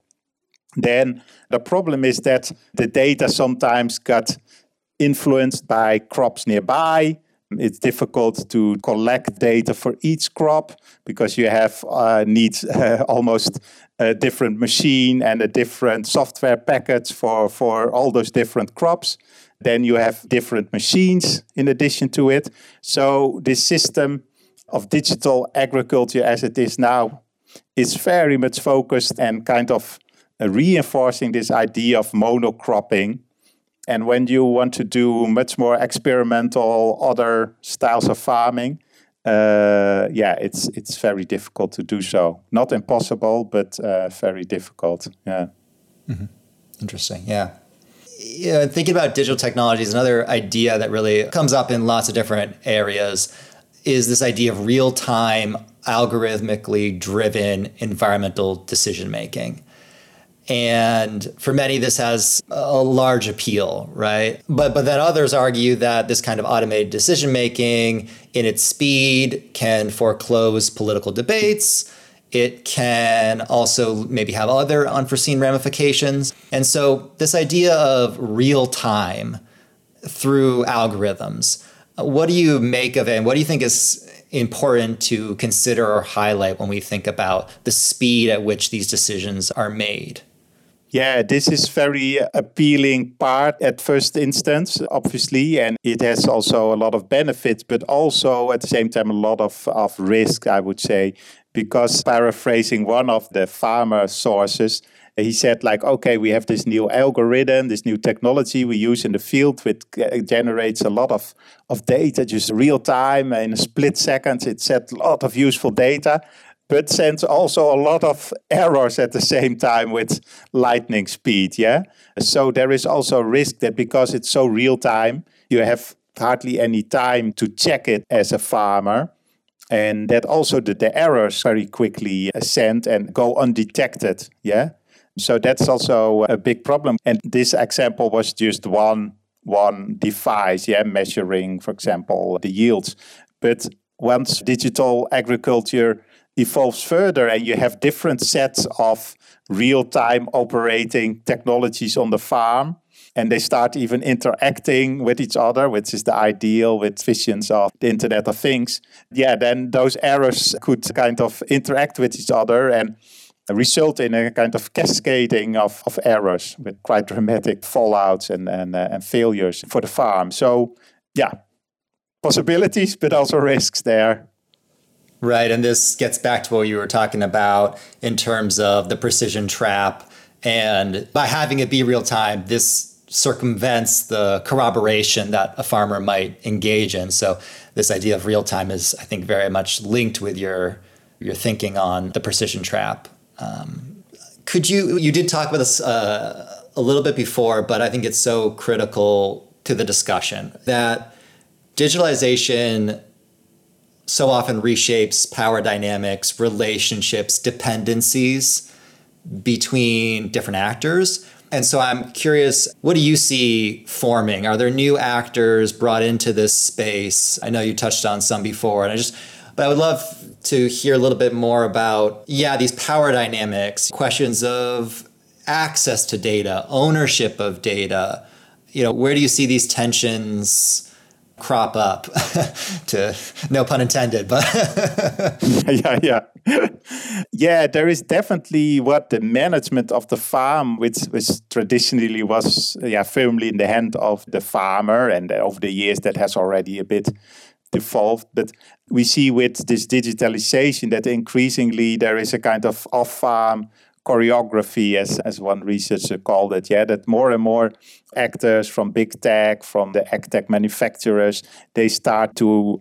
Then the problem is that the data sometimes got influenced by crops nearby. It's difficult to collect data for each crop because you have uh, needs uh, almost a different machine and a different software package for, for all those different crops. Then you have different machines in addition to it. So this system of digital agriculture as it is now is very much focused and kind of uh, reinforcing this idea of monocropping. And when you want to do much more experimental other styles of farming, uh, yeah, it's it's very difficult to do so. Not impossible, but uh, very difficult. Yeah. Mm-hmm. Interesting. Yeah. Yeah, thinking about digital technologies, another idea that really comes up in lots of different areas is this idea of real time, algorithmically driven environmental decision making. And for many, this has a large appeal, right? But but then others argue that this kind of automated decision making, in its speed, can foreclose political debates. It can also maybe have other unforeseen ramifications. And so, this idea of real time through algorithms, what do you make of it? And what do you think is important to consider or highlight when we think about the speed at which these decisions are made? Yeah, this is very appealing part at first instance, obviously, and it has also a lot of benefits, but also at the same time a lot of, of risk, I would say, because paraphrasing one of the farmer sources, he said like okay we have this new algorithm this new technology we use in the field which generates a lot of, of data just real time in a split second it set a lot of useful data but sends also a lot of errors at the same time with lightning speed. Yeah. So there is also a risk that because it's so real time, you have hardly any time to check it as a farmer. And that also the, the errors very quickly uh, ascend and go undetected. Yeah. So that's also a big problem. And this example was just one one device, yeah, measuring, for example, the yields. But once digital agriculture evolves further and you have different sets of real-time operating technologies on the farm and they start even interacting with each other which is the ideal with visions of the internet of things. Yeah then those errors could kind of interact with each other and result in a kind of cascading of, of errors with quite dramatic fallouts and, and, uh, and failures for the farm. So yeah possibilities but also risks there Right. And this gets back to what you were talking about in terms of the precision trap. And by having it be real time, this circumvents the corroboration that a farmer might engage in. So this idea of real time is, I think, very much linked with your your thinking on the precision trap. Um, could you you did talk about this uh, a little bit before, but I think it's so critical to the discussion that digitalization so often reshapes power dynamics, relationships, dependencies between different actors. And so I'm curious, what do you see forming? Are there new actors brought into this space? I know you touched on some before, and I just, but I would love to hear a little bit more about, yeah, these power dynamics, questions of access to data, ownership of data. You know, where do you see these tensions crop up to no pun intended but yeah yeah. Yeah there is definitely what the management of the farm which which traditionally was yeah firmly in the hand of the farmer and uh, over the years that has already a bit devolved. But we see with this digitalization that increasingly there is a kind of off farm choreography, as, as one researcher called it. Yeah, that more and more actors from big tech, from the tech manufacturers, they start to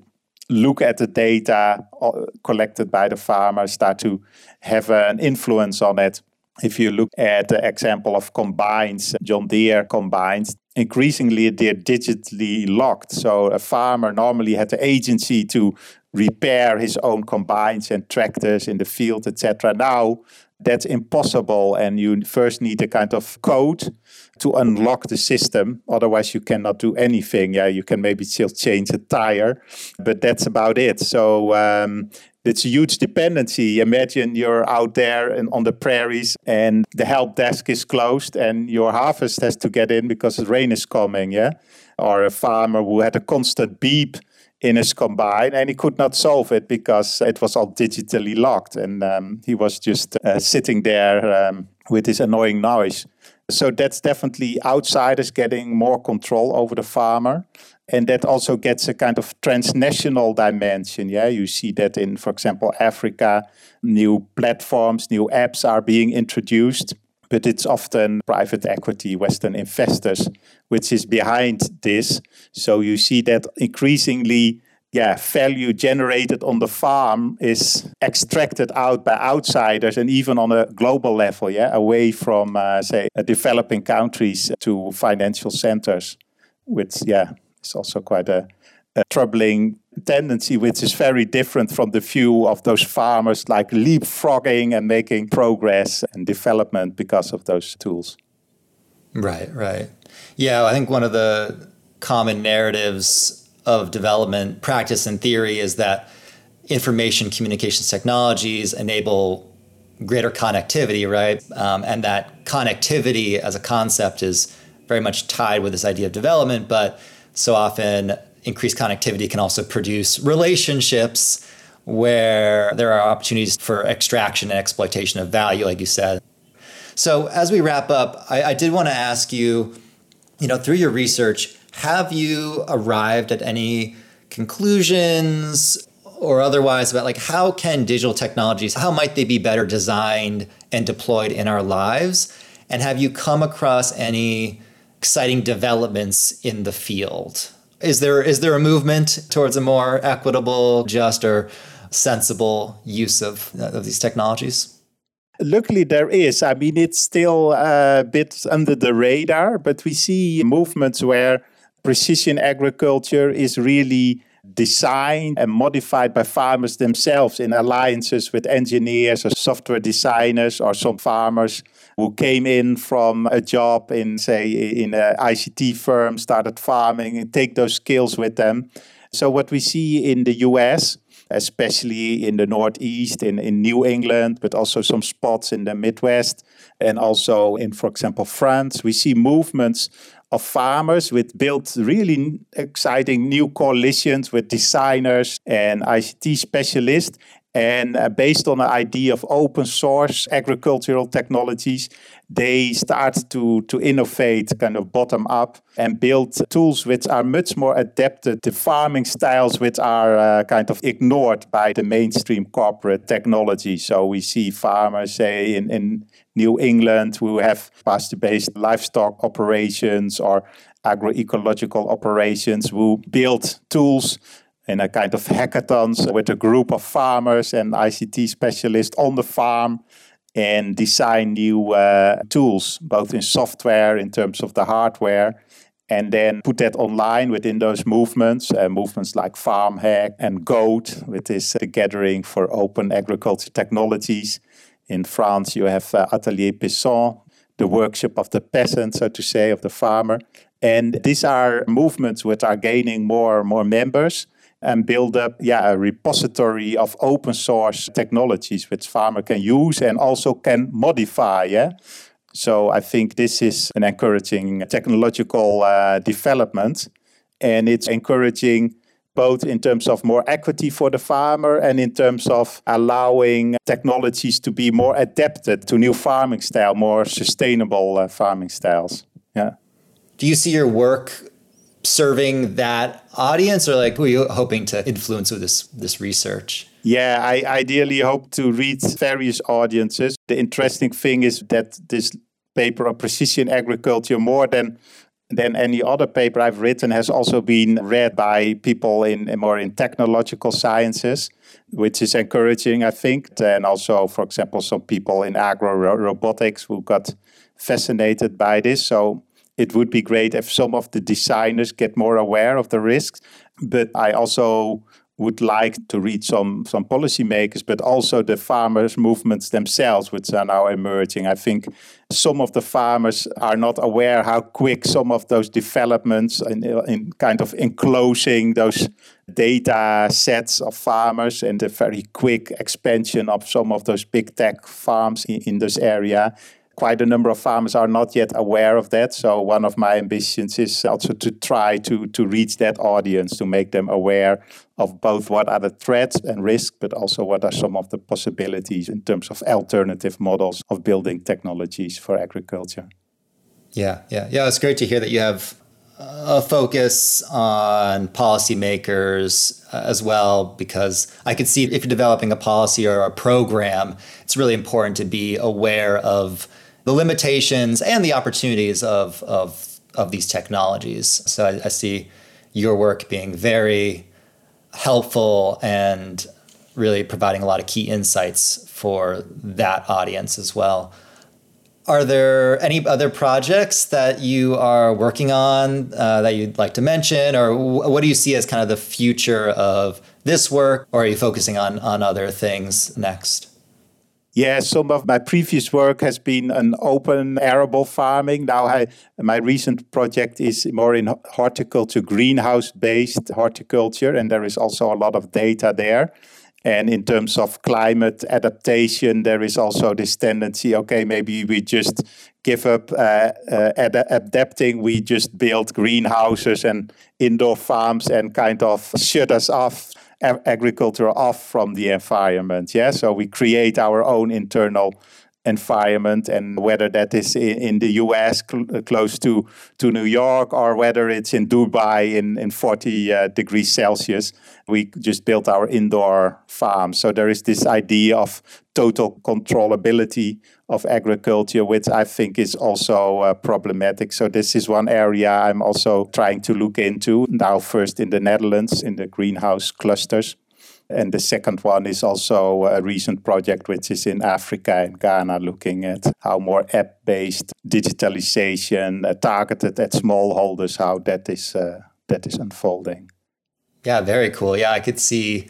look at the data uh, collected by the farmers, start to have an influence on it. If you look at the example of combines, John Deere combines, increasingly they're digitally locked. So a farmer normally had the agency to repair his own combines and tractors in the field, etc. Now that's impossible and you first need a kind of code to unlock the system otherwise you cannot do anything yeah you can maybe still change a tire but that's about it so um, it's a huge dependency. Imagine you're out there and on the prairies and the help desk is closed and your harvest has to get in because the rain is coming, yeah? Or a farmer who had a constant beep in his combine and he could not solve it because it was all digitally locked and um, he was just uh, sitting there um, with this annoying noise. So that's definitely outsiders getting more control over the farmer and that also gets a kind of transnational dimension yeah? You see that in for example africa new platforms new apps are being introduced but it's often private equity, Western investors, which is behind this. So you see that increasingly, yeah, value generated on the farm is extracted out by outsiders and even on a global level, yeah, away from, uh, say, developing countries to financial centers, which, yeah, is also quite a, a troubling tendency, which is very different from the view of those farmers like leapfrogging and making progress and development because of those tools. Right, right. Yeah, I think one of the common narratives of development practice and theory is that information communications technologies enable greater connectivity, right? Um, and that connectivity as a concept is very much tied with this idea of development, but so often increased connectivity can also produce relationships where there are opportunities for extraction and exploitation of value, like you said. So, as we wrap up, I, I did want to ask you, you know, through your research, have you arrived at any conclusions or otherwise about like how can digital technologies how might they be better designed and deployed in our lives and have you come across any exciting developments in the field is there is there a movement towards a more equitable, just, or sensible use of, of these technologies? Luckily, there is. I mean, it's still a bit under the radar, but we see movements where precision agriculture is really designed and modified by farmers themselves in alliances with engineers or software designers or some farmers who came in from a job in, say, in an ICT firm, started farming, and take those skills with them. So, what we see in the US, especially in the Northeast, in, in New England, but also some spots in the Midwest, and also in, for example, France, we see movements of farmers with built really exciting new coalitions with designers and ICT specialists and uh, based on the idea of open source agricultural technologies, they start to, to innovate kind of bottom up and build tools which are much more adapted to farming styles which are uh, kind of ignored by the mainstream corporate technology. So we see farmers, say, in, in New England who have pasture based livestock operations or agroecological operations who build tools in a kind of hackathons with a group of farmers and ICT specialists on the farm and design new uh, tools, both in software, in terms of the hardware, and then put that online within those movements, uh, movements like FarmHack and Goat, which is the gathering for open agriculture technologies. In France, you have uh, Atelier Paysan, the workshop of the peasant, so to say, of the farmer. And these are movements which are gaining more and more members and build up yeah, a repository of open source technologies which farmer can use and also can modify. Yeah. So I think this is an encouraging technological uh, development, and it's encouraging both in terms of more equity for the farmer and in terms of allowing technologies to be more adapted to new farming style, more sustainable uh, farming styles. Yeah. Do you see your work serving that audience or like who are you hoping to influence with this this research yeah i ideally hope to reach various audiences the interesting thing is that this paper on precision agriculture more than than any other paper I've written has also been read by people in, in more in technological sciences, which is encouraging, I think. And also, for example, some people in agro robotics who got fascinated by this. So it would be great if some of the designers get more aware of the risks. But I also would like to reach some some policymakers, but also the farmers' movements themselves, which are now emerging. I think some of the farmers are not aware how quick some of those developments in, in kind of enclosing those data sets of farmers and the very quick expansion of some of those big tech farms in, in this area quite a number of farmers are not yet aware of that. So one of my ambitions is also to try to to reach that audience to make them aware of both what are the threats and risks, but also what are some of the possibilities in terms of alternative models of building technologies for agriculture. Yeah, yeah, yeah. It's great to hear that you have a focus on policymakers uh, as well, because I could see if you're developing a policy or a program, it's really important to be aware of the limitations and the opportunities of of of these technologies. So I, I see your work being very helpful and really providing a lot of key insights for that audience as well. Are there any other projects that you are working on uh, that you'd like to mention, or what do you see as kind of the future of this work, or are you focusing on on other things next? Yeah, some of my previous work has been an open arable farming. Now, I, my recent project is more in horticulture, greenhouse based horticulture, and there is also a lot of data there. And in terms of climate adaptation, there is also this tendency okay, maybe we just give up uh, uh, ad- adapting, we just build greenhouses and indoor farms and kind of shut us off agriculture off from the environment. Yeah, so we create our own internal environment and whether that is in, in the US cl- close to, to New York or whether it's in Dubai in, in 40 uh, degrees Celsius, we just built our indoor farm. So there is this idea of total controllability of agriculture, which I think is also uh, problematic. So this is one area I'm also trying to look into now. First in the Netherlands in the greenhouse clusters, And the second one is also a recent project which is in Africa and Ghana, looking at how more app based digitalization uh, targeted at smallholders, how that is, uh, that is unfolding. Yeah, very cool. Yeah, I could see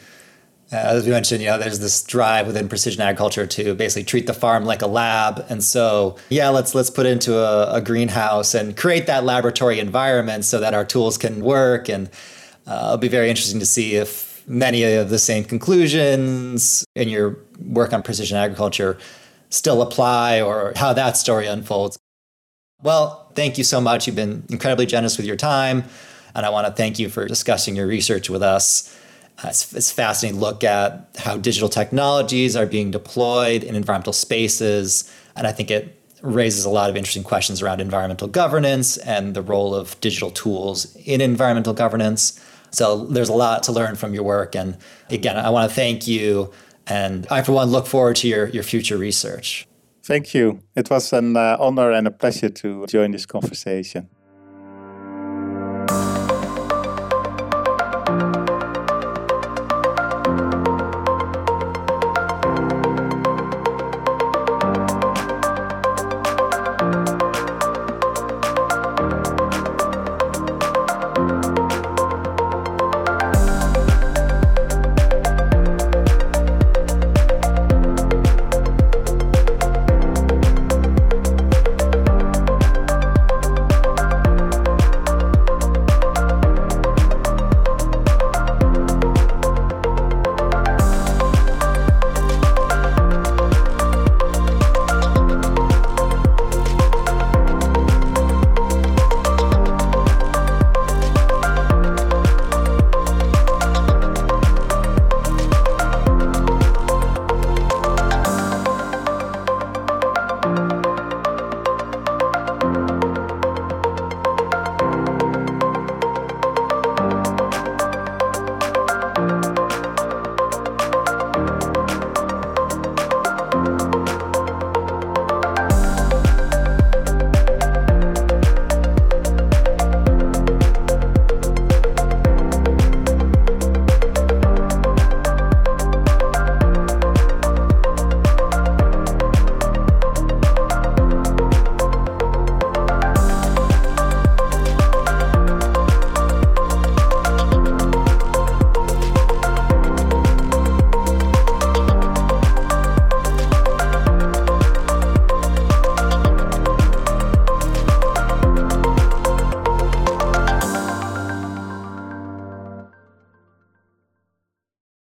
uh, as we mentioned, you know, there's this drive within precision agriculture to basically treat the farm like a lab. And so, yeah, let's let's put into a, a greenhouse and create that laboratory environment so that our tools can work. And uh, it'll be very interesting to see if many of the same conclusions in your work on precision agriculture still apply or how that story unfolds. Well, thank you so much. You've been incredibly generous with your time. And I want to thank you for discussing your research with us. It's, it's fascinating look at how digital technologies are being deployed in environmental spaces. And I think it raises a lot of interesting questions around environmental governance and the role of digital tools in environmental governance. So there's a lot to learn from your work. And again, I want to thank you. And I, for one, look forward to your, your future research. Thank you. It was an uh, honor and a pleasure to join this conversation.